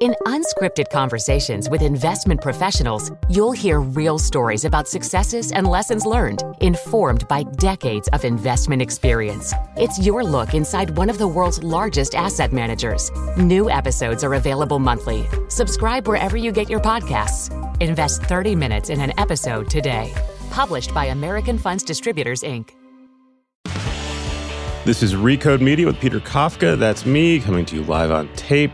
In unscripted conversations with investment professionals, you'll hear real stories about successes and lessons learned, informed by decades of investment experience. It's your look inside one of the world's largest asset managers. New episodes are available monthly. Subscribe wherever you get your podcasts. Invest 30 minutes in an episode today. Published by American Funds Distributors, Inc. This is Recode Media with Peter Kafka. That's me coming to you live on tape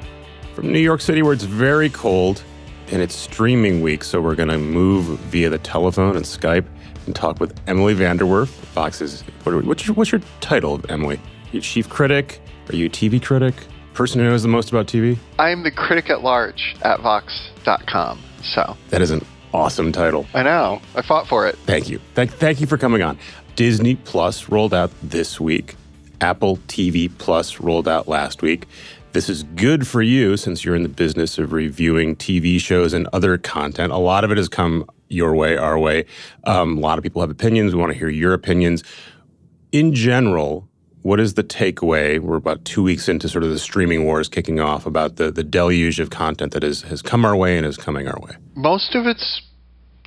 from New York City, where it's very cold and it's streaming week. So we're going to move via the telephone and Skype and talk with Emily VanDerWerff, Vox's, what are, what's, your, what's your title, Emily? Are you chief critic? Are you a TV critic? Person who knows the most about TV? I'm the critic at large at Vox.com. So that is an awesome title. I know. I fought for it. Thank you. Thank, thank you for coming on. Disney Plus rolled out this week. Apple TV Plus rolled out last week. This is good for you since you're in the business of reviewing TV shows and other content. A lot of it has come your way, our way. Um, a lot of people have opinions. We want to hear your opinions. In general, what is the takeaway? We're about two weeks into sort of the streaming wars kicking off about the, the deluge of content that is, has come our way and is coming our way. Most of it's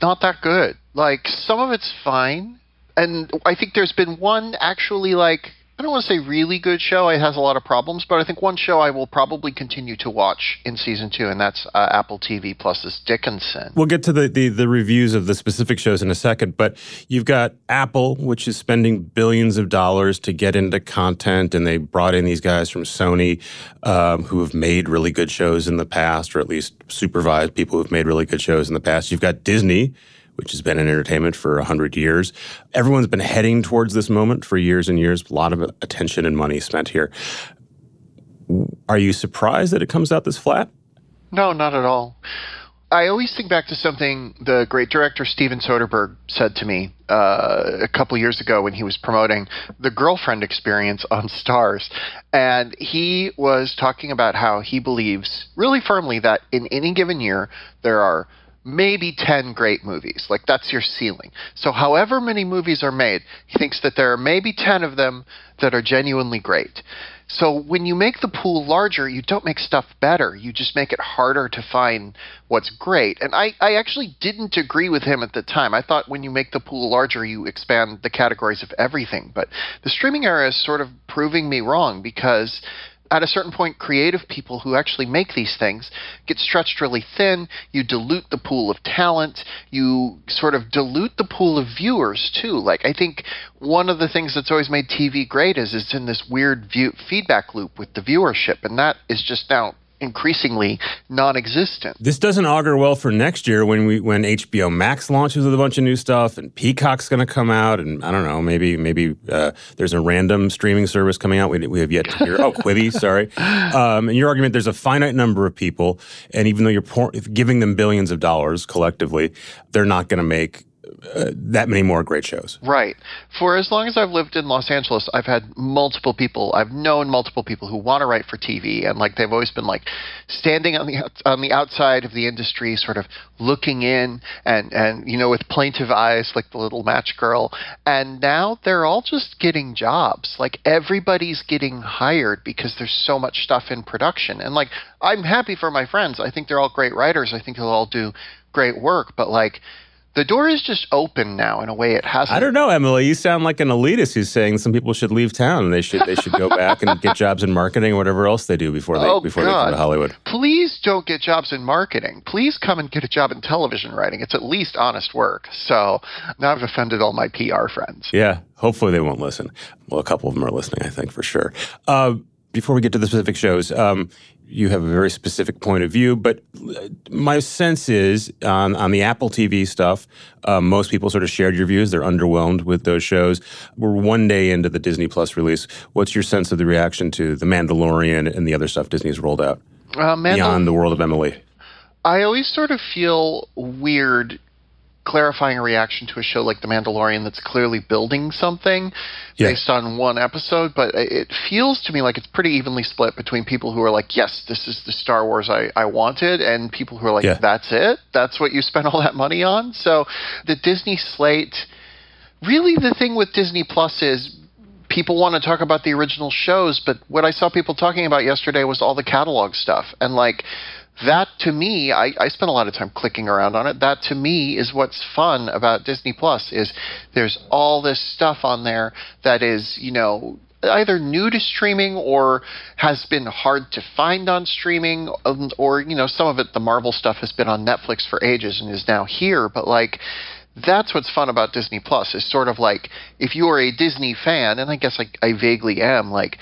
not that good. Like, some of it's fine. And I think there's been one actually, like, I don't want to say really good show. It has a lot of problems, but I think one show I will probably continue to watch in season two, and that's uh, Apple TV Plus's Dickinson. We'll get to the, the, the reviews of the specific shows in a second, but you've got Apple, which is spending billions of dollars to get into content, and they brought in these guys from Sony um, who have made really good shows in the past, or at least supervised people who've made really good shows in the past. You've got Disney which has been in entertainment for 100 years. Everyone's been heading towards this moment for years and years. A lot of attention and money spent here. Are you surprised that it comes out this flat? No, not at all. I always think back to something the great director Steven Soderbergh said to me uh, a couple years ago when he was promoting the girlfriend experience on Starz. And he was talking about how he believes really firmly that in any given year, there are maybe 10 great movies. Like that's your ceiling. So however many movies are made, he thinks that there are maybe 10 of them that are genuinely great. So when you make the pool larger, you don't make stuff better. You just make it harder to find what's great. And I, I actually didn't agree with him at the time. I thought when you make the pool larger, you expand the categories of everything. But the streaming era is sort of proving me wrong because at a certain point, creative people who actually make these things get stretched really thin. You dilute the pool of talent. You sort of dilute the pool of viewers too. Like I think one of the things that's always made TV great is it's in this weird view, feedback loop with the viewership, and that is just now increasingly non-existent. This doesn't augur well for next year when we when HBO Max launches with a bunch of new stuff and Peacock's going to come out and I don't know maybe maybe uh, there's a random streaming service coming out we, we have yet to hear. oh, Quibi, sorry. Um, and your argument there's a finite number of people and even though you're pour, giving them billions of dollars collectively, they're not going to make uh, that many more great shows. Right. For as long as I've lived in Los Angeles, I've had multiple people. I've known multiple people who want to write for TV, and like they've always been like standing on the on the outside of the industry, sort of looking in, and and you know with plaintive eyes, like the little match girl. And now they're all just getting jobs. Like everybody's getting hired because there's so much stuff in production. And like I'm happy for my friends. I think they're all great writers. I think they'll all do great work. But like the door is just open now in a way it hasn't. I don't know, Emily. You sound like an elitist who's saying some people should leave town and they should they should go back and get jobs in marketing or whatever else they do before they oh, before God. they come to Hollywood. Please don't get jobs in marketing. Please come and get a job in television writing. It's at least honest work. So now I've offended all my PR friends. Yeah, hopefully they won't listen. Well, a couple of them are listening, I think for sure. Uh, before we get to the specific shows, um, you have a very specific point of view. But uh, my sense is on, on the Apple TV stuff, uh, most people sort of shared your views. They're underwhelmed with those shows. We're one day into the Disney Plus release. What's your sense of the reaction to The Mandalorian and the other stuff Disney's rolled out uh, Mandal- beyond the world of Emily? I always sort of feel weird clarifying a reaction to a show like The Mandalorian that's clearly building something yeah. based on one episode, but it feels to me like it's pretty evenly split between people who are like, yes, this is the Star Wars I, I wanted, and people who are like, yeah. that's it? That's what you spent all that money on? So the Disney slate, really the thing with Disney Plus is people want to talk about the original shows, but what I saw people talking about yesterday was all the catalog stuff. And like, that to me, I, I spent a lot of time clicking around on it. That to me is what's fun about Disney Plus is there's all this stuff on there that is, you know, either new to streaming or has been hard to find on streaming um, or you know some of it the marvel stuff has been on netflix for ages and is now here but like that's what's fun about disney plus is sort of like if you are a disney fan and i guess I, I vaguely am like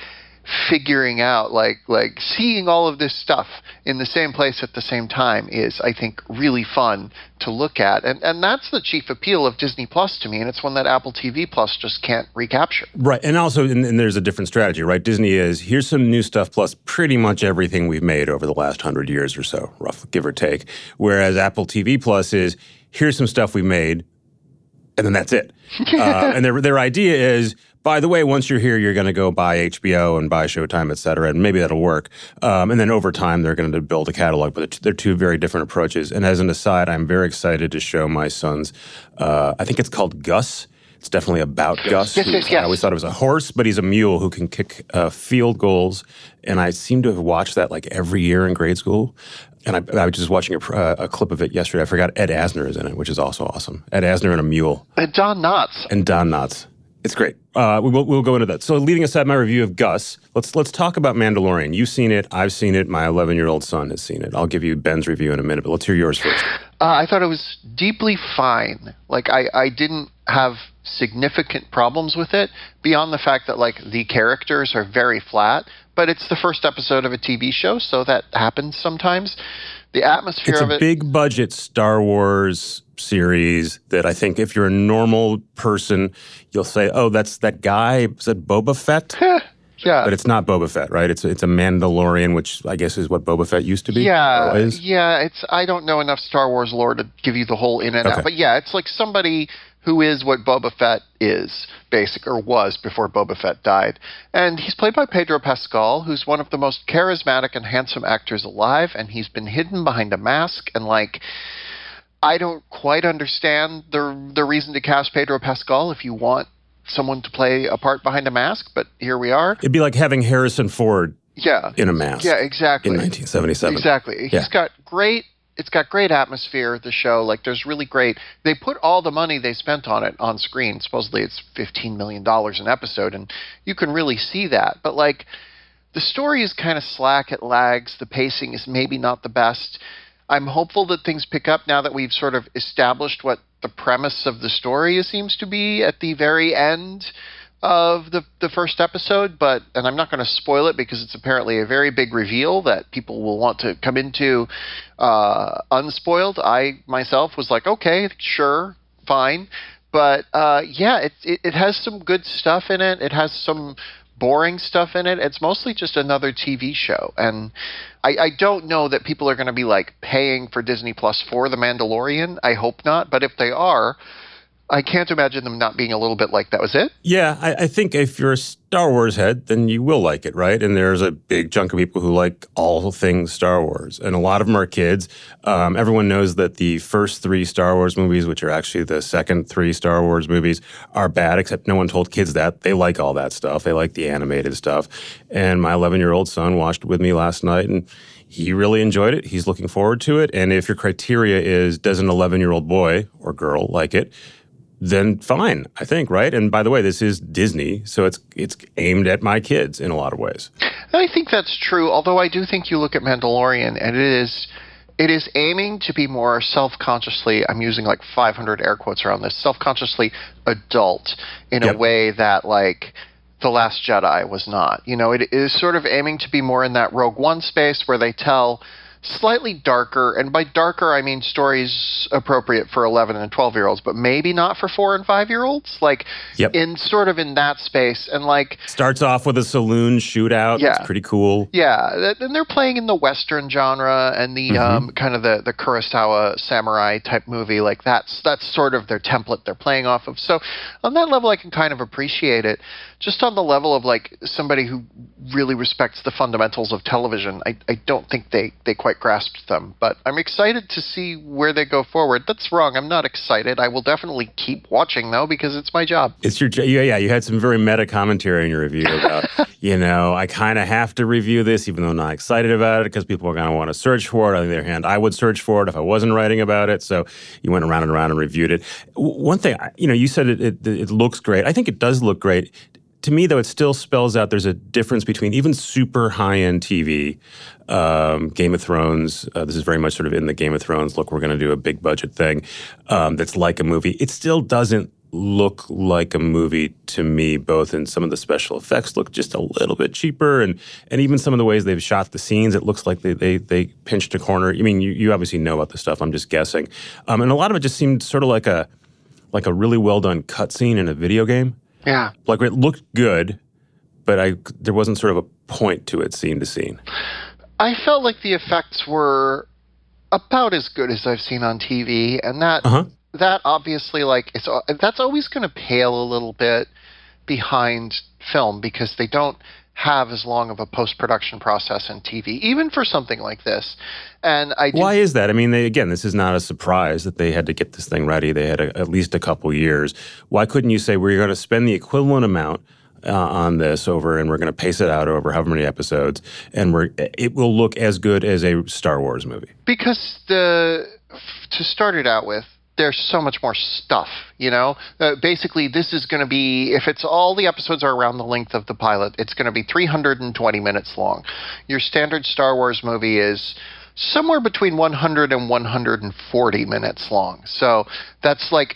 figuring out like like seeing all of this stuff in the same place at the same time is I think really fun to look at and and that's the chief appeal of Disney Plus to me and it's one that Apple TV Plus just can't recapture. Right. And also and, and there's a different strategy, right? Disney is here's some new stuff plus pretty much everything we've made over the last 100 years or so, rough give or take. Whereas Apple TV Plus is here's some stuff we made and then that's it. uh, and their their idea is by the way, once you're here, you're going to go buy HBO and buy Showtime, et cetera, and maybe that'll work. Um, and then over time, they're going to build a catalog, but they're two very different approaches. And as an aside, I'm very excited to show my sons. Uh, I think it's called Gus. It's definitely about Gus. Yes, yes, yes. I always thought it was a horse, but he's a mule who can kick uh, field goals. And I seem to have watched that like every year in grade school. And I, I was just watching a, uh, a, clip of it yesterday. I forgot Ed Asner is in it, which is also awesome. Ed Asner and a mule. And Don Knotts. And Don Knotts. It's great. Uh, we will, we'll go into that. So, leaving aside my review of Gus, let's let's talk about Mandalorian. You've seen it. I've seen it. My 11 year old son has seen it. I'll give you Ben's review in a minute, but let's hear yours first. Uh, I thought it was deeply fine. Like I, I didn't have significant problems with it beyond the fact that like the characters are very flat. But it's the first episode of a TV show, so that happens sometimes. The atmosphere it's of it. It's a big budget Star Wars series that I think if you're a normal person, you'll say, "Oh, that's that guy." Is it Boba Fett? yeah, but it's not Boba Fett, right? It's it's a Mandalorian, which I guess is what Boba Fett used to be. Yeah, yeah. It's I don't know enough Star Wars lore to give you the whole in and okay. out, but yeah, it's like somebody who is what Boba Fett is, basic or was before Boba Fett died. And he's played by Pedro Pascal, who's one of the most charismatic and handsome actors alive, and he's been hidden behind a mask and like I don't quite understand the the reason to cast Pedro Pascal if you want someone to play a part behind a mask, but here we are. It'd be like having Harrison Ford yeah. in a mask. Yeah, exactly. In 1977. Exactly. Yeah. He's got great it's got great atmosphere the show like there's really great they put all the money they spent on it on screen supposedly it's 15 million dollars an episode and you can really see that but like the story is kind of slack it lags the pacing is maybe not the best I'm hopeful that things pick up now that we've sort of established what the premise of the story seems to be at the very end of the the first episode, but and I'm not going to spoil it because it's apparently a very big reveal that people will want to come into uh, unspoiled. I myself was like, okay, sure, fine, but uh, yeah, it, it it has some good stuff in it. It has some boring stuff in it. It's mostly just another TV show, and I, I don't know that people are going to be like paying for Disney Plus for The Mandalorian. I hope not, but if they are, I can't imagine them not being a little bit like that was it. Yeah, I, I, think if you're a Star Wars head, then you will like it, right? And there's a big chunk of people who like all things Star Wars, and a lot of them are kids. Um, everyone knows that the first three Star Wars movies, which are actually the second three Star Wars movies, are bad. Except no one told kids that they like all that stuff. They like the animated stuff. And my 11 year old son watched it with me last night, and he really enjoyed it. He's looking forward to it. And if your criteria is does an 11 year old boy or girl like it, then fine, I think, right? And by the way, this is Disney, so it's it's aimed at my kids in a lot of ways. I think that's true. Although I do think you look at Mandalorian, and it is it is aiming to be more self-consciously. I'm using like 500 air quotes around this. Self-consciously adult in yep. a way that like The Last Jedi was not. You know, it is sort of aiming to be more in that Rogue One space where they tell slightly darker, and by darker I mean stories appropriate for 11 and 12 year olds, but maybe not for four and five year olds. Like yep. in sort of in that space, and like starts off with a saloon shootout. Yeah, That's pretty cool. Yeah, and they're playing in the western genre and the mm-hmm. um, kind of the the Kurosawa samurai type movie. Like that's that's sort of their template they're playing off of. So on that level, I can kind of appreciate it. Just on the level of like somebody who really respects the fundamentals of television, I, I don't think they they quite quite grasped them. But I'm excited to see where they go forward. That's wrong. I'm not excited. I will definitely keep watching though because it's my job. It's your yeah yeah. You had some very meta commentary in your review about you know I kind of have to review this even though I'm not excited about it because people are going to want to search for it. On the other hand, I would search for it if I wasn't writing about it. So you went around and around and reviewed it. One thing you know you said it, it, it looks great. I think it does look great to me, though, it still spells out there's a difference between even super high end TV, um, Game of Thrones. Uh, this is very much sort of in the Game of Thrones look, we're going to do a big budget thing um, that's like a movie. It still doesn't look like a movie to me, both in some of the special effects look just a little bit cheaper, and and even some of the ways they've shot the scenes, it looks like they they, they pinched a corner. I mean, you, you obviously know about the stuff. I'm just guessing, um, and a lot of it just seemed sort of like a like a really well done cutscene in a video game. Yeah. Like it looked good, but I there wasn't sort of a point to it scene to scene. I felt like the effects were about as good as I've seen on TV, and that uh-huh. that obviously like it's that's always going to pale a little bit behind film because they don't have as long of a post production process in TV, even for something like this. And I why is that? I mean, they, again, this is not a surprise that they had to get this thing ready. They had a, at least a couple years. Why couldn't you say we're going to spend the equivalent amount? Uh, on this over and we're going to pace it out over however many episodes and we're it will look as good as a Star Wars movie because the to start it out with there's so much more stuff, you know? Uh, basically, this is going to be, if it's all the episodes are around the length of the pilot, it's going to be 320 minutes long. Your standard Star Wars movie is somewhere between 100 and 140 minutes long. So that's like,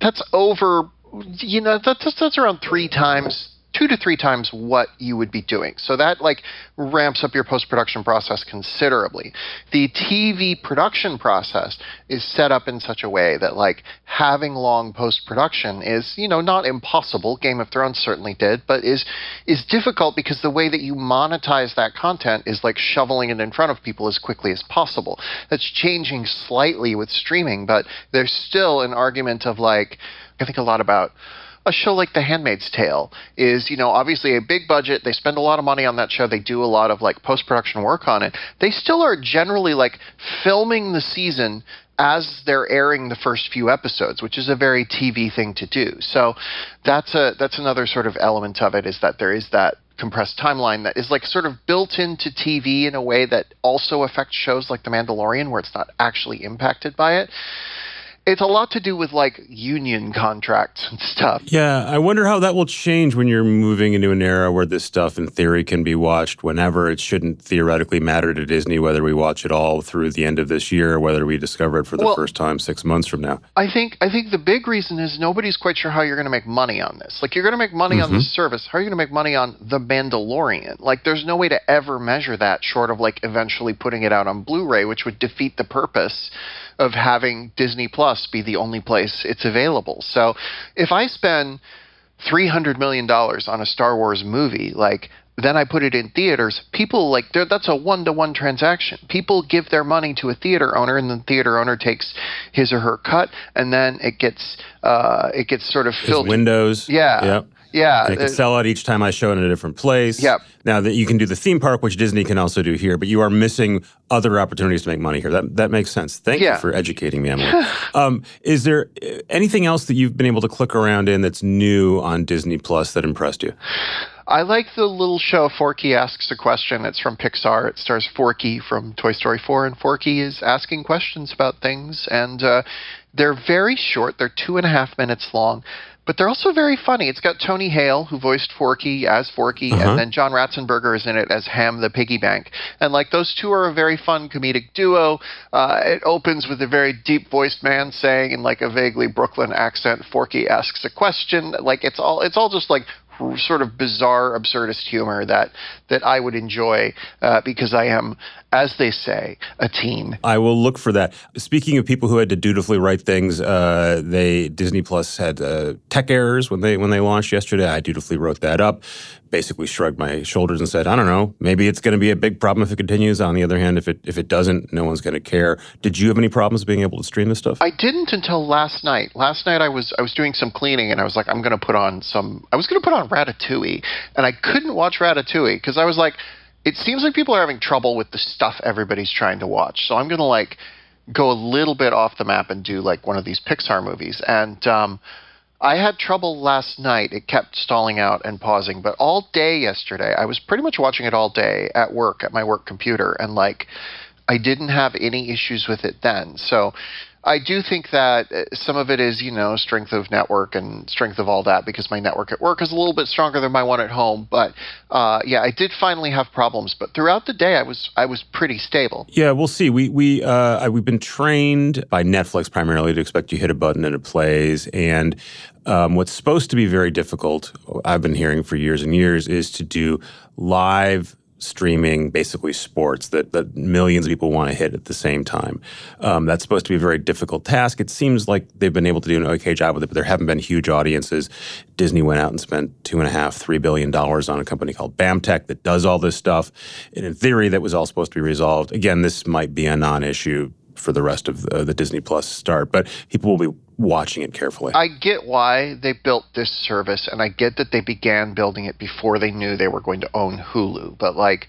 that's over, you know, that's, that's around three times two to three times what you would be doing. So that like ramps up your post production process considerably. The TV production process is set up in such a way that like having long post production is, you know, not impossible. Game of Thrones certainly did, but is is difficult because the way that you monetize that content is like shoveling it in front of people as quickly as possible. That's changing slightly with streaming, but there's still an argument of like I think a lot about a show like The Handmaid's Tale is, you know, obviously a big budget. They spend a lot of money on that show. They do a lot of like post production work on it. They still are generally like filming the season as they're airing the first few episodes, which is a very TV thing to do. So that's a that's another sort of element of it is that there is that compressed timeline that is like sort of built into TV in a way that also affects shows like The Mandalorian where it's not actually impacted by it it's a lot to do with like union contracts and stuff. Yeah, I wonder how that will change when you're moving into an era where this stuff in theory can be watched whenever. It shouldn't theoretically matter to Disney whether we watch it all through the end of this year or whether we discover it for the well, first time 6 months from now. I think I think the big reason is nobody's quite sure how you're going to make money on this. Like you're going to make money mm-hmm. on this service. How are you going to make money on The Mandalorian? Like there's no way to ever measure that short of like eventually putting it out on Blu-ray, which would defeat the purpose of having Disney Plus be the only place it's available. So if I spend $300 million on a Star Wars movie, like, then I put it in theaters. People like that's a one to one transaction. People give their money to a theater owner, and the theater owner takes his or her cut, and then it gets uh, it gets sort of filled. windows. Yeah. Yep. Yeah, they can sell it each time I show it in a different place. Yep. Now that you can do the theme park, which Disney can also do here, but you are missing other opportunities to make money here. That that makes sense. Thank yeah. you for educating me, Emily. um, is there uh, anything else that you've been able to click around in that's new on Disney Plus that impressed you? I like the little show Forky Asks a Question. It's from Pixar. It stars Forky from Toy Story 4, and Forky is asking questions about things. And uh, they're very short, they're two and a half minutes long but they're also very funny. It's got Tony Hale, who voiced Forky as Forky, uh-huh. and then John Ratzenberger is in it as Ham the Piggy Bank. And like those two are a very fun comedic duo. Uh, it opens with a very deep voiced man saying in like a vaguely Brooklyn accent, Forky asks a question. Like it's all it's all just like sort of bizarre, absurdist humor that that I would enjoy uh, because I am, as they say, a teen. I will look for that. Speaking of people who had to dutifully write things, uh, they Disney Plus had uh, tech errors when they when they launched yesterday. I dutifully wrote that up basically shrugged my shoulders and said, I don't know, maybe it's going to be a big problem if it continues. On the other hand, if it if it doesn't, no one's going to care. Did you have any problems being able to stream this stuff? I didn't until last night. Last night I was I was doing some cleaning and I was like, I'm going to put on some. I was going to put on Ratatouille, and I couldn't watch Ratatouille because I was like, it seems like people are having trouble with the stuff everybody's trying to watch. So I'm going to like go a little bit off the map and do like one of these Pixar movies and. um I had trouble last night. It kept stalling out and pausing, but all day yesterday, I was pretty much watching it all day at work, at my work computer, and like I didn't have any issues with it then. So I do think that uh, some of it is, you know, strength of network and strength of all that because my network at work is a little bit stronger than my one at home. But uh, yeah, I did finally have problems. But throughout the day, I was I was pretty stable. Yeah, we'll see. We we uh, we've been trained by Netflix primarily to expect you hit a button and it plays. And um, what's supposed to be very difficult, I've been hearing for years and years, is to do live streaming basically sports that, that millions of people want to hit at the same time. Um, that's supposed to be a very difficult task. It seems like they've been able to do an okay job with it, but there haven't been huge audiences. Disney went out and spent two and a half, three billion dollars on a company called BAMTech that does all this stuff. And in theory, that was all supposed to be resolved. Again, this might be a non-issue for the rest of the, the Disney Plus start, but people will be watching it carefully. I get why they built this service, and I get that they began building it before they knew they were going to own Hulu. But like,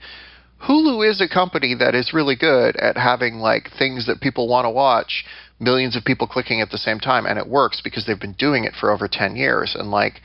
Hulu is a company that is really good at having like things that people want to watch, millions of people clicking at the same time, and it works because they've been doing it for over ten years. And like,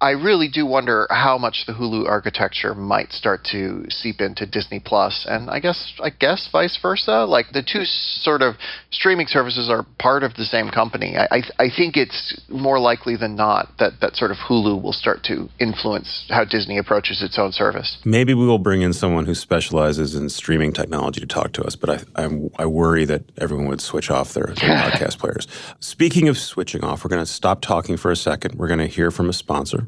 I really do wonder how much the Hulu architecture might start to seep into Disney Plus, and I guess I guess vice versa. Like the two sort of streaming services are part of the same company. I I, I think it's more likely than not that that sort of Hulu will start to influence how Disney approaches its own service. Maybe we will bring in someone who specializes in streaming technology to talk to us, but I I, I worry that everyone would switch off their, their podcast players. Speaking of switching off, we're going to stop talking for a second. We're going to hear from a sponsor.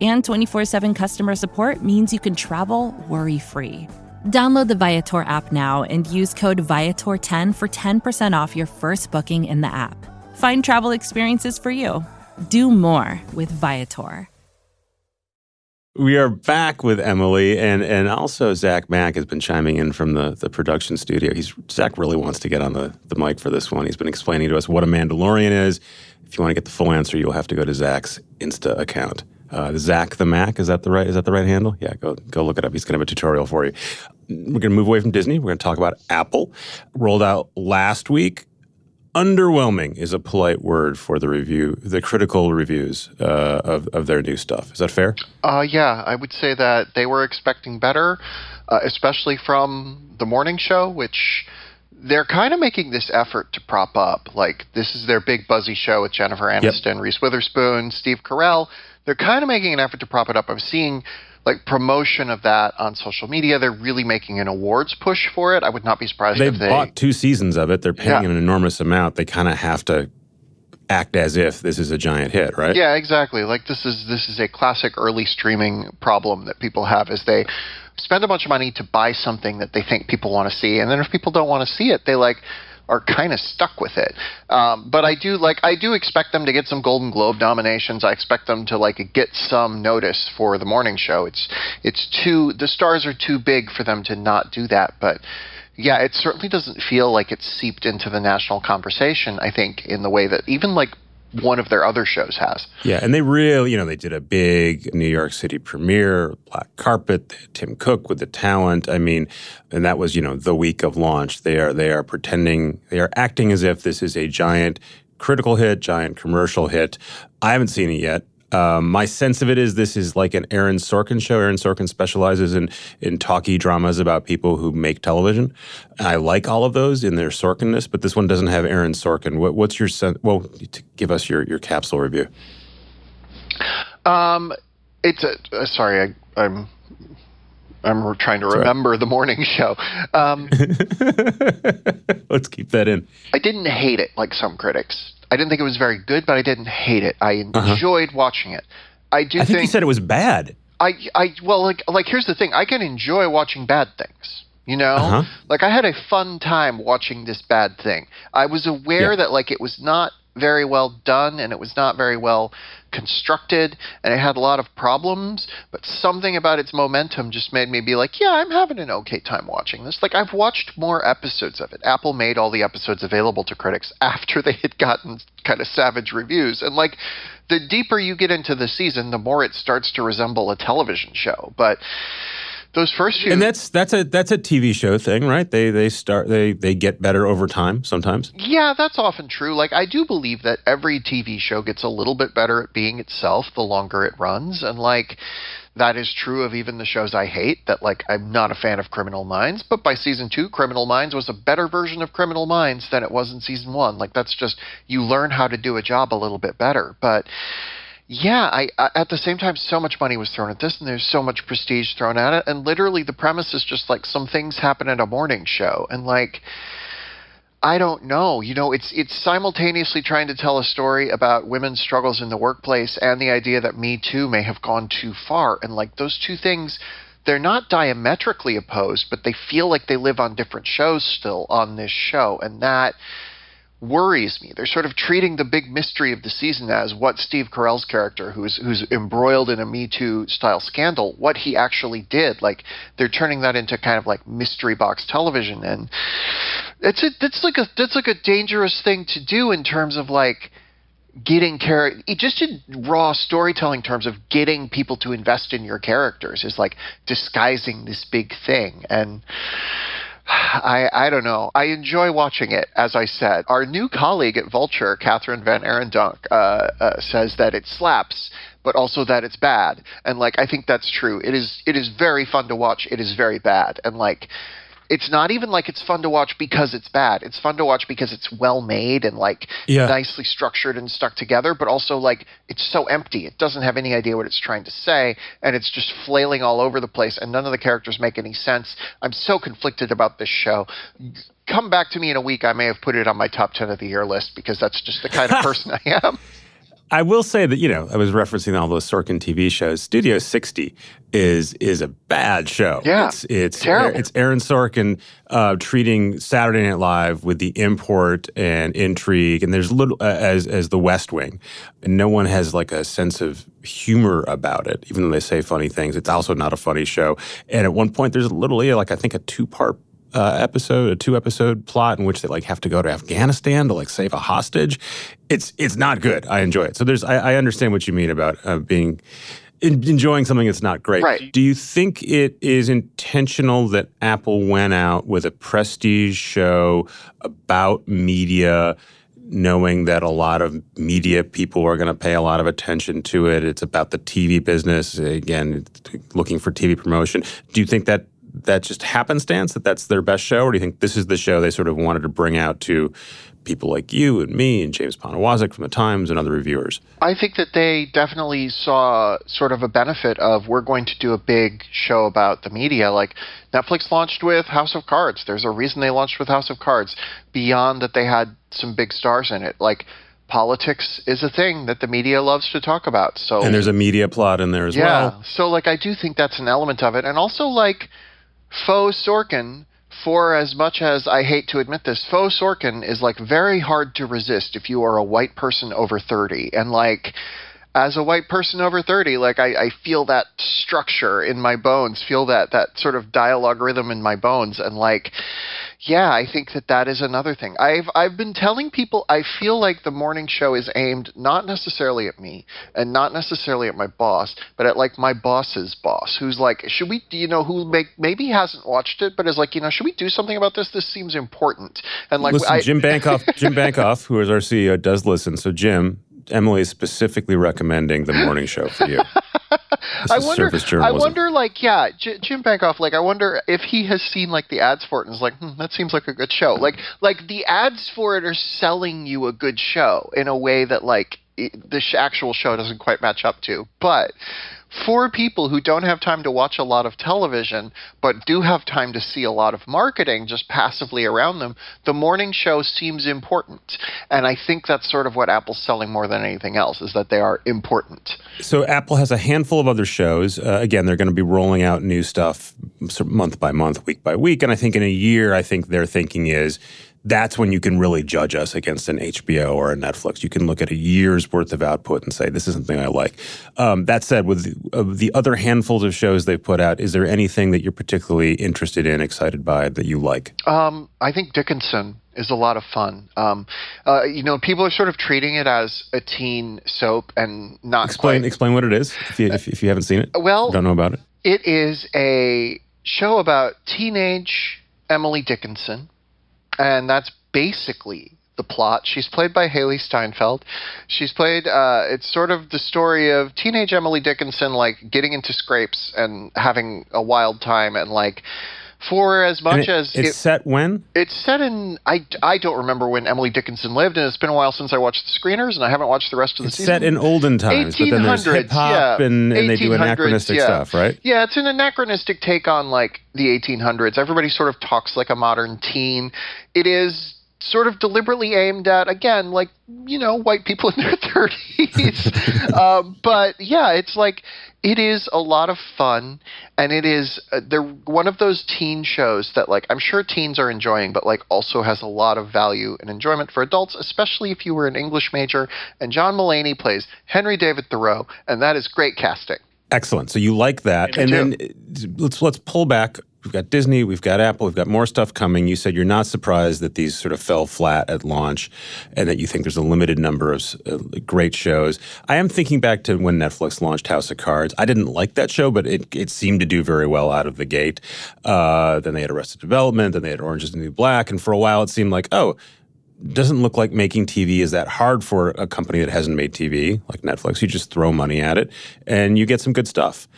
and 24 7 customer support means you can travel worry free. Download the Viator app now and use code Viator10 for 10% off your first booking in the app. Find travel experiences for you. Do more with Viator. We are back with Emily, and and also Zach Mack has been chiming in from the, the production studio. He's Zach really wants to get on the, the mic for this one. He's been explaining to us what a Mandalorian is. If you want to get the full answer, you'll have to go to Zach's Insta account. Uh, Zach the Mac is that the right is that the right handle? Yeah, go go look it up. He's going to have a tutorial for you. We're going to move away from Disney. We're going to talk about Apple. Rolled out last week. Underwhelming is a polite word for the review, the critical reviews uh, of of their new stuff. Is that fair? Uh, yeah, I would say that they were expecting better, uh, especially from the morning show, which they're kind of making this effort to prop up. Like this is their big buzzy show with Jennifer Aniston, yep. Reese Witherspoon, Steve Carell they're kind of making an effort to prop it up. I'm seeing like promotion of that on social media. They're really making an awards push for it. I would not be surprised they if they bought two seasons of it. They're paying Yeah. an enormous amount. They kind of have to act as if this is a giant hit, right? Yeah, exactly. Like this is this is a classic early streaming problem that people have is they spend a bunch of money to buy something that they think people want to see, and then if people don't want to see it, they like are kind of stuck with it. Um, but I do like I do expect them to get some Golden Globe nominations. I expect them to like get some notice for the morning show. It's it's too the stars are too big for them to not do that, but yeah, it certainly doesn't feel like it's seeped into the national conversation. I think in the way that even like one of their other shows has. Yeah, and they really, you know, they did a big New York City premiere, black carpet, Tim Cook with the talent. I mean, and that was, you know, the week of launch. They are they are pretending, they are acting as if this is a giant critical hit, giant commercial hit. I haven't seen it yet. Um, my sense of it is this is like an Aaron Sorkin show. Aaron Sorkin specializes in in talky dramas about people who make television. And I like all of those in their Sorkinness, but this one doesn't have Aaron Sorkin. What, what's your sense? Well, to give us your your capsule review. Um, it's a uh, sorry, I, I'm I'm trying to remember the morning show. Um, Let's keep that in. I didn't hate it like some critics. I didn't think it was very good, but I didn't hate it. I enjoyed watching it. I do Uh-huh. I think you said it was bad. I I well like like here's the thing. I can enjoy watching bad things. You know, Uh-huh. like I had a fun time watching this bad thing. I was aware Yeah. that like it was not very well done and it was not very well constructed and it had a lot of problems, but something about its momentum just made me be like, yeah, I'm having an okay time watching this. Like I've watched more episodes of it. Apple made all the episodes available to critics after they had gotten kind of savage reviews and like the deeper you get into the season, the more it starts to resemble a television show. But those first few And that's that's a that's a TV show thing, right? They they start they they get better over time sometimes. Yeah, that's often true. Like, I do believe that every TV show gets a little bit better at being itself the longer it runs. And, like, that is true of even the shows I hate. That, like, I'm not a fan of Criminal Minds, but by season two, Criminal Minds was a better version of Criminal Minds than it was in season one. Like, that's just, you learn how to do a job a little bit better. But, yeah, I, I at the same time, so much money was thrown at this, and there's so much prestige thrown at it, and literally the premise is just like some things happen at a morning show, and like I don't know. You know, it's it's simultaneously trying to tell a story about women's struggles in the workplace and the idea that Me Too may have gone too far, and like those two things. They're not diametrically opposed, but they feel like they live on different shows still on this show, and that worries me. They're sort of treating the big mystery of the season as what Steve Carell's character, who's who's embroiled in a Me Too style scandal, what he actually did. Like they're turning that into kind of like mystery box television, and it's a that's like a that's like a dangerous thing to do in terms of like getting char- it just in raw storytelling terms of getting people to invest in your characters is like disguising this big thing and I, I don't know. I enjoy watching it, as I said. Our new colleague at Vulture, Kathryn VanArendonk, uh, uh, says that it slaps, but also that it's bad. And like, I think that's true. It is. It is very fun to watch. It is very bad. And like, it's not even like it's fun to watch because it's bad. It's fun to watch because it's well made and like Yeah. nicely structured and stuck together, but also like it's so empty. It doesn't have any idea what it's trying to say, and it's just flailing all over the place, and none of the characters make any sense. I'm so conflicted about this show. Come back to me in a week. I may have put it on my top 10 of the year list because that's just the kind of person I am. I will say that you know I was referencing all those Sorkin TV shows. Studio 60 is is a bad show. Yeah, it's it's terrible. it's Aaron Sorkin uh, treating Saturday Night Live with the import and intrigue, and there's little uh, as as the West Wing, and no one has like a sense of humor about it, even though they say funny things. It's also not a funny show. And at one point, there's literally like I think a two part uh, episode, a two episode plot in which they like have to go to Afghanistan to like save a hostage. It's it's not good. I enjoy it. So there's I, I understand what you mean about uh, being en- enjoying something that's not great. Right. Do you think it is intentional that Apple went out with a prestige show about media? Knowing that a lot of media people are going to pay a lot of attention to it, it's about the TV business. Again, looking for TV promotion. Do you think that that just happenstance that that's their best show, or do you think this is the show they sort of wanted to bring out to people like you and me and James Poniewozik from the Times and other reviewers? I think that they definitely saw sort of a benefit of we're going to do a big show about the media. Like Netflix launched with House of Cards. There's a reason they launched with House of Cards beyond that they had some big stars in it. Like politics is a thing that the media loves to talk about. So And there's a media plot in there as yeah, well. Yeah. So like I do think that's an element of it, and also like faux Sorkin. For as much as I hate to admit this, faux Sorkin is like very hard to resist if you are a white person over thirty, and like as a white person over 30 like I, I feel that structure in my bones feel that that sort of dialogue rhythm in my bones and like yeah i think that that is another thing. I've i've been telling people i feel like the morning show is aimed not necessarily at me and not necessarily at my boss but at like my boss's boss who's like should we you know who make, maybe hasn't watched it but is like you know should we do something about this? This seems important. And like listen, I, Jim Bankoff, Jim Bankoff, who is our CEO, does listen. So, Jim, Emily is specifically recommending the morning show for you. I wonder. I wonder, like, yeah, J- Jim Bankoff. Like, I wonder if he has seen like the ads for it and is like, hmm, that seems like a good show. Like, like the ads for it are selling you a good show in a way that like it, the sh- actual show doesn't quite match up to. But for people who don't have time to watch a lot of television but do have time to see a lot of marketing just passively around them, the morning show seems important. And I think that's sort of what Apple's selling more than anything else is that they are important. So Apple has a handful of other shows. Uh, again, they're going to be rolling out new stuff month by month, week by week. And I think in a year, I think their thinking is that's when you can really judge us against an HBO or a Netflix. You can look at a year's worth of output and say this is something I like. Um, that said, with the, of the other handfuls of shows they've put out, is there anything that you're particularly interested in, excited by, that you like? Um, I think Dickinson is a lot of fun. Um, uh, you know, people are sort of treating it as a teen soap and not Explain quite. explain what it is if you, if, if you haven't seen it. Well- don't know about it. It is a show about teenage Emily Dickinson, and that's basically the plot. She's played by Hailee Steinfeld. She's played. Uh, it's sort of the story of teenage Emily Dickinson, like getting into scrapes and having a wild time, and like. For as much it- as it's it- set when? It's set in. I, I don't remember when Emily Dickinson lived, and it's been a while since I watched the screeners, and I haven't watched the rest of the It's season. set in olden times, but then there's hip hop yeah. and, and they do anachronistic yeah. stuff, right? Yeah, it's an anachronistic take on like the 1800s. Everybody sort of talks like a modern teen. It is sort of deliberately aimed at again like you know white people in their 30s um, but yeah it's like it is a lot of fun and it is uh, they're one of those teen shows that like i'm sure teens are enjoying but like also has a lot of value and enjoyment for adults especially if you were an english major and john mulaney plays henry david thoreau and that is great casting Excellent. So you like that, I and do. then uh, let's let's pull back. We've got Disney, we've got Apple, we've got more stuff coming. You said you're not surprised that these sort of fell flat at launch, and that you think there's a limited number of uh, great shows. I am thinking back to when Netflix launched House of Cards. I didn't like that show, but it it seemed to do very well out of the gate. Uh, then they had Arrested Development, then they had Orange is the New Black, and for a while it seemed like oh doesn't look like making TV is that hard for a company that hasn't made TV like Netflix. You just throw money at it and you get some good stuff.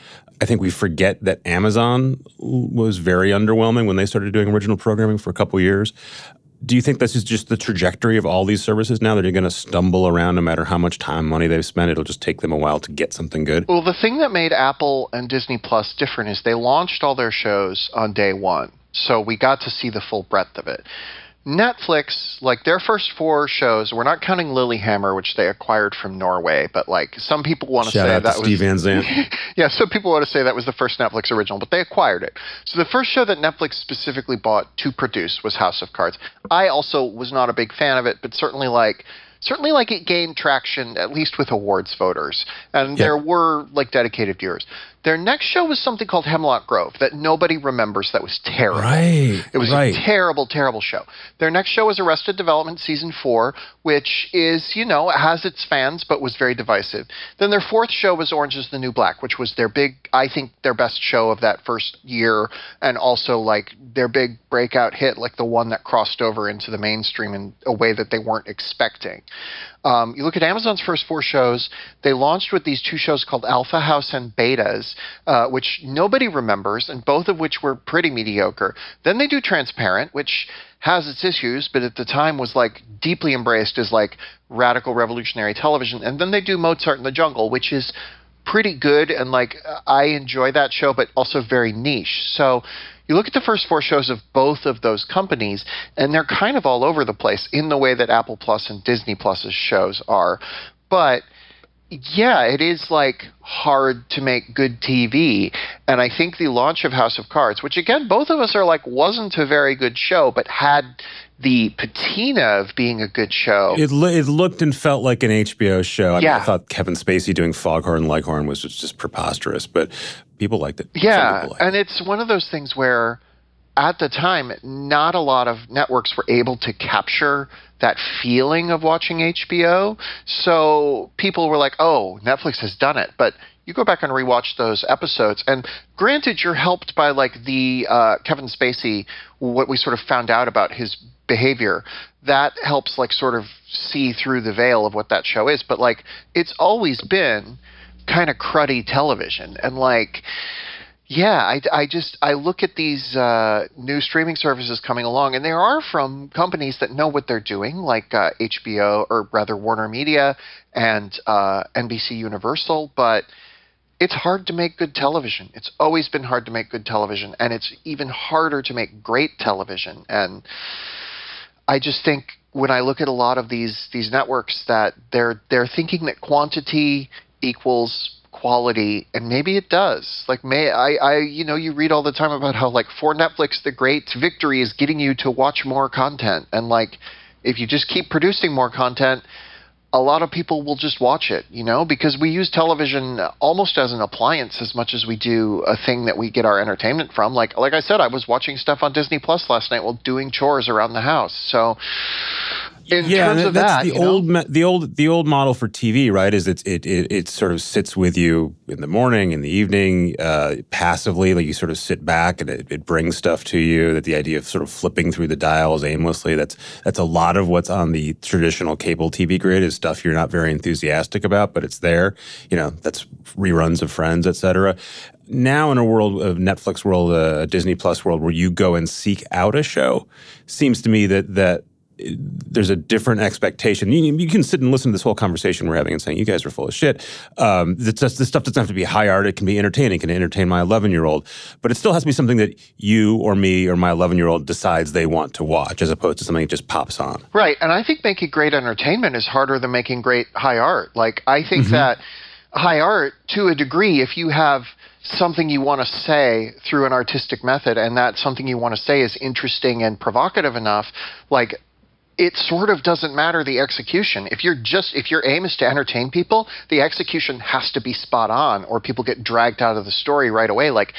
I think we forget that Amazon was very underwhelming when they started doing original programming for a couple years. Do you think this is just the trajectory of all these services now that you're going to stumble around no matter how much time money they've spent? It'll just take them a while to get something good. Well, the thing that made Apple and Disney Plus different is they launched all their shows on day one. So we got to see the full breadth of it. Netflix, like their first four shows, we're not counting Lilyhammer, which they acquired from Norway, but like some people want to say that to was Steve Van Zandt. yeah, some people want to say that was the first Netflix original, but they acquired it. So the first show that Netflix specifically bought to produce was House of Cards. I also was not a big fan of it, but certainly like certainly like it gained traction at least with awards voters, and Yeah. there were like dedicated viewers. Their next show was something called Hemlock Grove that nobody remembers. That was terrible. Right. It was right. a terrible, terrible show. Their next show was Arrested Development season four, which is, you know, has its fans, but was very divisive. Then their fourth show was Orange is the New Black, which was their big, I think, their best show of that first year, and also like their big breakout hit, like the one that crossed over into the mainstream in a way that they weren't expecting. Um, you look at Amazon's first four shows, they launched with these two shows called Alpha House and Betas, uh, which nobody remembers, and both of which were pretty mediocre. Then they do Transparent, which has its issues, but at the time was like deeply embraced as like radical revolutionary television. And then they do Mozart in the Jungle, which is pretty good and like I enjoy that show, but also very niche. So you look at the first four shows of both of those companies, and they're kind of all over the place in the way that Apple Plus and Disney Plus's shows are. But yeah, it is like hard to make good TV. And I think the launch of House of Cards, which again, both of us are like, wasn't a very good show, but had the patina of being a good show. It, lo- it looked and felt like an HBO show. I, yeah. mean, I thought Kevin Spacey doing Foghorn Leghorn was just, just preposterous, but people liked it. Yeah, liked and it. it's one of those things where at the time, not a lot of networks were able to capture that feeling of watching HBO. So people were like, oh, Netflix has done it. But you go back and rewatch those episodes, and granted, you're helped by like the uh, Kevin Spacey, what we sort of found out about his behavior. That helps like sort of see through the veil of what that show is. But like, it's always been kind of cruddy television, and like yeah, I, I just I look at these uh, new streaming services coming along, and they are from companies that know what they're doing, like uh, HBO or rather Warner Media and uh, NBC Universal. But it's hard to make good television. It's always been hard to make good television, and it's even harder to make great television. And I just think when I look at a lot of these these networks that they're they're thinking that quantity equals quality and maybe it does. Like may I, I you know you read all the time about how like for netflix the great victory is getting you to watch more content. And like if you just keep producing more content a lot of people will just watch it you know because we use television almost as an appliance as much as we do a thing that we get our entertainment from like like i said i was watching stuff on disney plus last night while doing chores around the house so in yeah, terms of that's that, the you know? old me- the old the old model for TV, right? Is it it it, it sort of sits with you in the morning, in the evening, uh, passively, like you sort of sit back and it, it brings stuff to you. That the idea of sort of flipping through the dials aimlessly that's that's a lot of what's on the traditional cable TV grid is stuff you're not very enthusiastic about, but it's there. You know, that's reruns of Friends, et cetera now in a world of Netflix world, a uh, Disney Plus world, where you go and seek out a show, seems to me that that there's a different expectation. You, you, can sit and listen to this whole conversation we're having and saying you guys are full of shit. Um, this, this stuff doesn't have to be high art. It can be entertaining. It can entertain my 11 year old, but it still has to be something that you or me or my 11 year old decides they want to watch, as opposed to something that just pops on. Right, and I think making great entertainment is harder than making great high art. Like I think mm-hmm. that high art, to a degree, if you have something you want to say through an artistic method and that something you want to say is interesting and provocative enough like it sort of doesn't matter the execution. If you're just if your aim is to entertain people, the execution has to be spot on or people get dragged out of the story right away. Like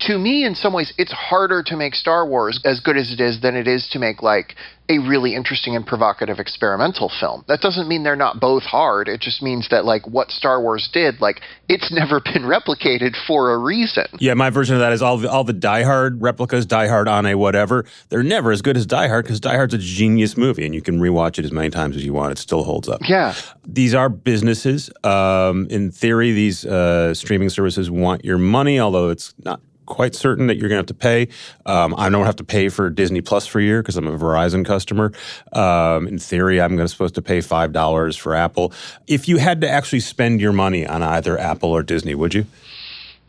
to me in some ways it's harder to make Star Wars as good as it is than it is to make like a really interesting and provocative experimental film. That doesn't mean they're not both hard. It just means that like what Star Wars did, like it's never been replicated for a reason. Yeah, my version of that is all the, all the Die Hard replicas, Die Hard on a whatever. They're never as good as Die Hard because Die Hard's a genius movie, and you can rewatch it as many times as you want. It still holds up. Yeah, these are businesses. Um, in theory, these uh, streaming services want your money, although it's not quite certain that you're going to have to pay. Um, I don't have to pay for Disney Plus for a year because I'm a Verizon customer. Um, in theory, I'm going to supposed to pay five dollars for Apple. If you had to actually spend your money on either Apple or Disney, would you?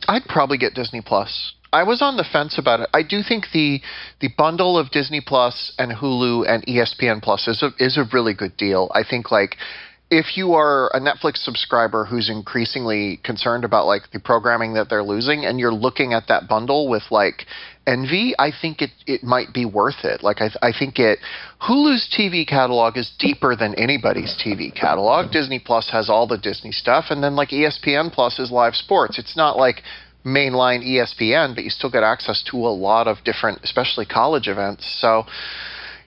I'd probably get Disney Plus. I was on the fence about it. I do think the the bundle of Disney Plus and Hulu and ESPN Plus is a is a really good deal. I think like if you are a Netflix subscriber who's increasingly concerned about like the programming that they're losing and you're looking at that bundle with like envy, I think it it might be worth it. Like I I think it Hulu's TV catalog is deeper than anybody's TV catalog. Disney Plus has all the Disney stuff and then like ESPN Plus is live sports. It's not like mainline ESPN, but you still get access to a lot of different especially college events. So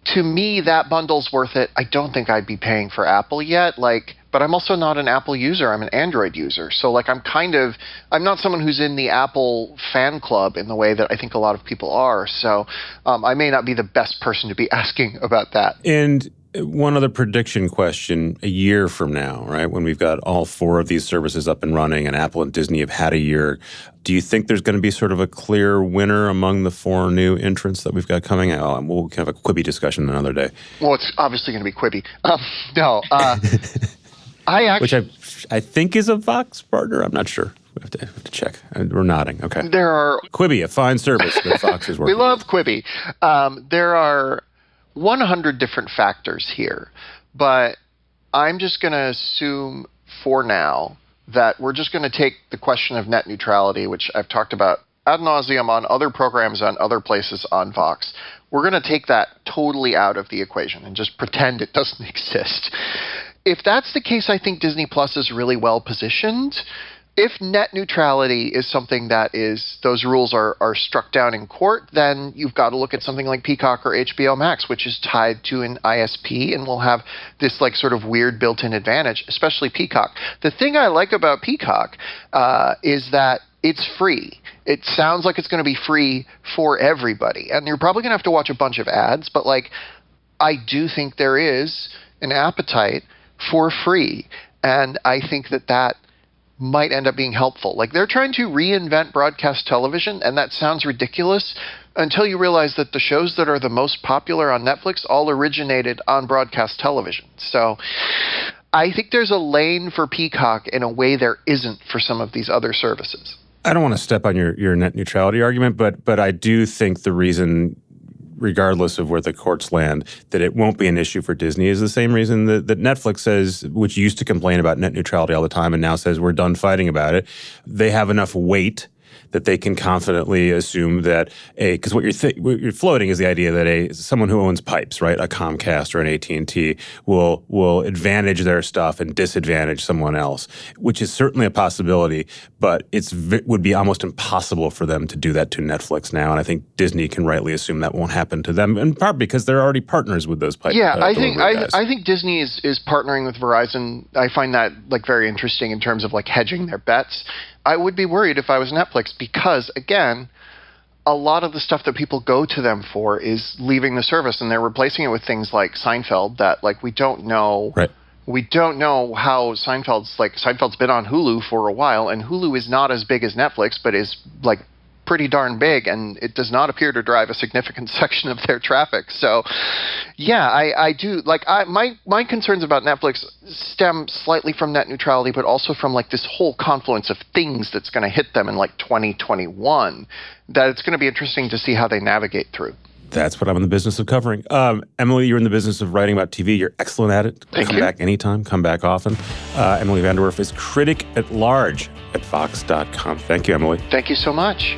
to me, that bundle's worth it. I don't think I'd be paying for Apple yet. Like, but I'm also not an Apple user. I'm an Android user. So like, I'm kind of, I'm not someone who's in the Apple fan club in the way that I think a lot of people are. So um, I may not be the best person to be asking about that. And one other prediction question a year from now, right? When we've got all four of these services up and running and Apple and Disney have had a year, do you think there's going to be sort of a clear winner among the four new entrants that we've got coming out? We'll have a Quibi discussion another day. Well, it's obviously going to be Quibi. Um, no, uh, I actually. Which I, I think is a Vox partner. I'm not sure. We have to, have to check. Uh, we're nodding. Okay. There are. Quibi, a fine service that Vox is working We love Quibi. Um, there are 100 different factors here, but I'm just going to assume for now that we're just going to take the question of net neutrality, which I've talked about ad nauseum on other programs on other places on Vox. We're going to take that totally out of the equation and just pretend it doesn't exist. If that's the case, I think Disney Plus is really well positioned if net neutrality is something that is those rules are, are struck down in court, then you've got to look at something like Peacock or HBO Max, which is tied to an ISP and will have this like sort of weird built-in advantage, especially Peacock. The thing I like about Peacock uh, is that it's free. It sounds like it's going to be free for everybody, and you're probably going to have to watch a bunch of ads, but like I do think there is an appetite for free, and I think that that might end up being helpful. Like they're trying to reinvent broadcast television, and that sounds ridiculous until you realize that the shows that are the most popular on Netflix all originated on broadcast television. So I think there's a lane for Peacock in a way there isn't for some of these other services. I don't want to step on your, your net neutrality argument, but but I do think the reason regardless of where the courts land, that it won't be an issue for Disney is the same reason that, that Netflix says, which used to complain about net neutrality all the time and now says we're done fighting about it. They have enough weight that they can confidently assume that a because what you're th- what you're floating is the idea that a someone who owns pipes, right, a Comcast or an AT and T, will will advantage their stuff and disadvantage someone else, which is certainly a possibility, but it's would be almost impossible for them to do that to Netflix now, and I think Disney can rightly assume that won't happen to them, in part because they're already partners with those pipes. Yeah, uh, I think I, I think Disney is is partnering with Verizon. I find that like very interesting in terms of like hedging their bets. I would be worried if I was Netflix because, again, a lot of the stuff that people go to them for is leaving the service and they're replacing it with things like Seinfeld that like we don't know right. we don't know how Seinfeld's like Seinfeld's been on Hulu for a while and Hulu is not as big as Netflix but is like pretty darn big, and it does not appear to drive a significant section of their traffic. So, yeah, I, I do like I, my my concerns about Netflix stem slightly from net neutrality, but also from like this whole confluence of things that's going to hit them in like 2021. That it's going to be interesting to see how they navigate through. That's what I'm in the business of covering. Um, Emily, you're in the business of writing about TV. You're excellent at it. Thank come you. back anytime. Come back often. Uh, Emily VanDerWerff is critic at large at Vox.com. Thank you, Emily. Thank you so much.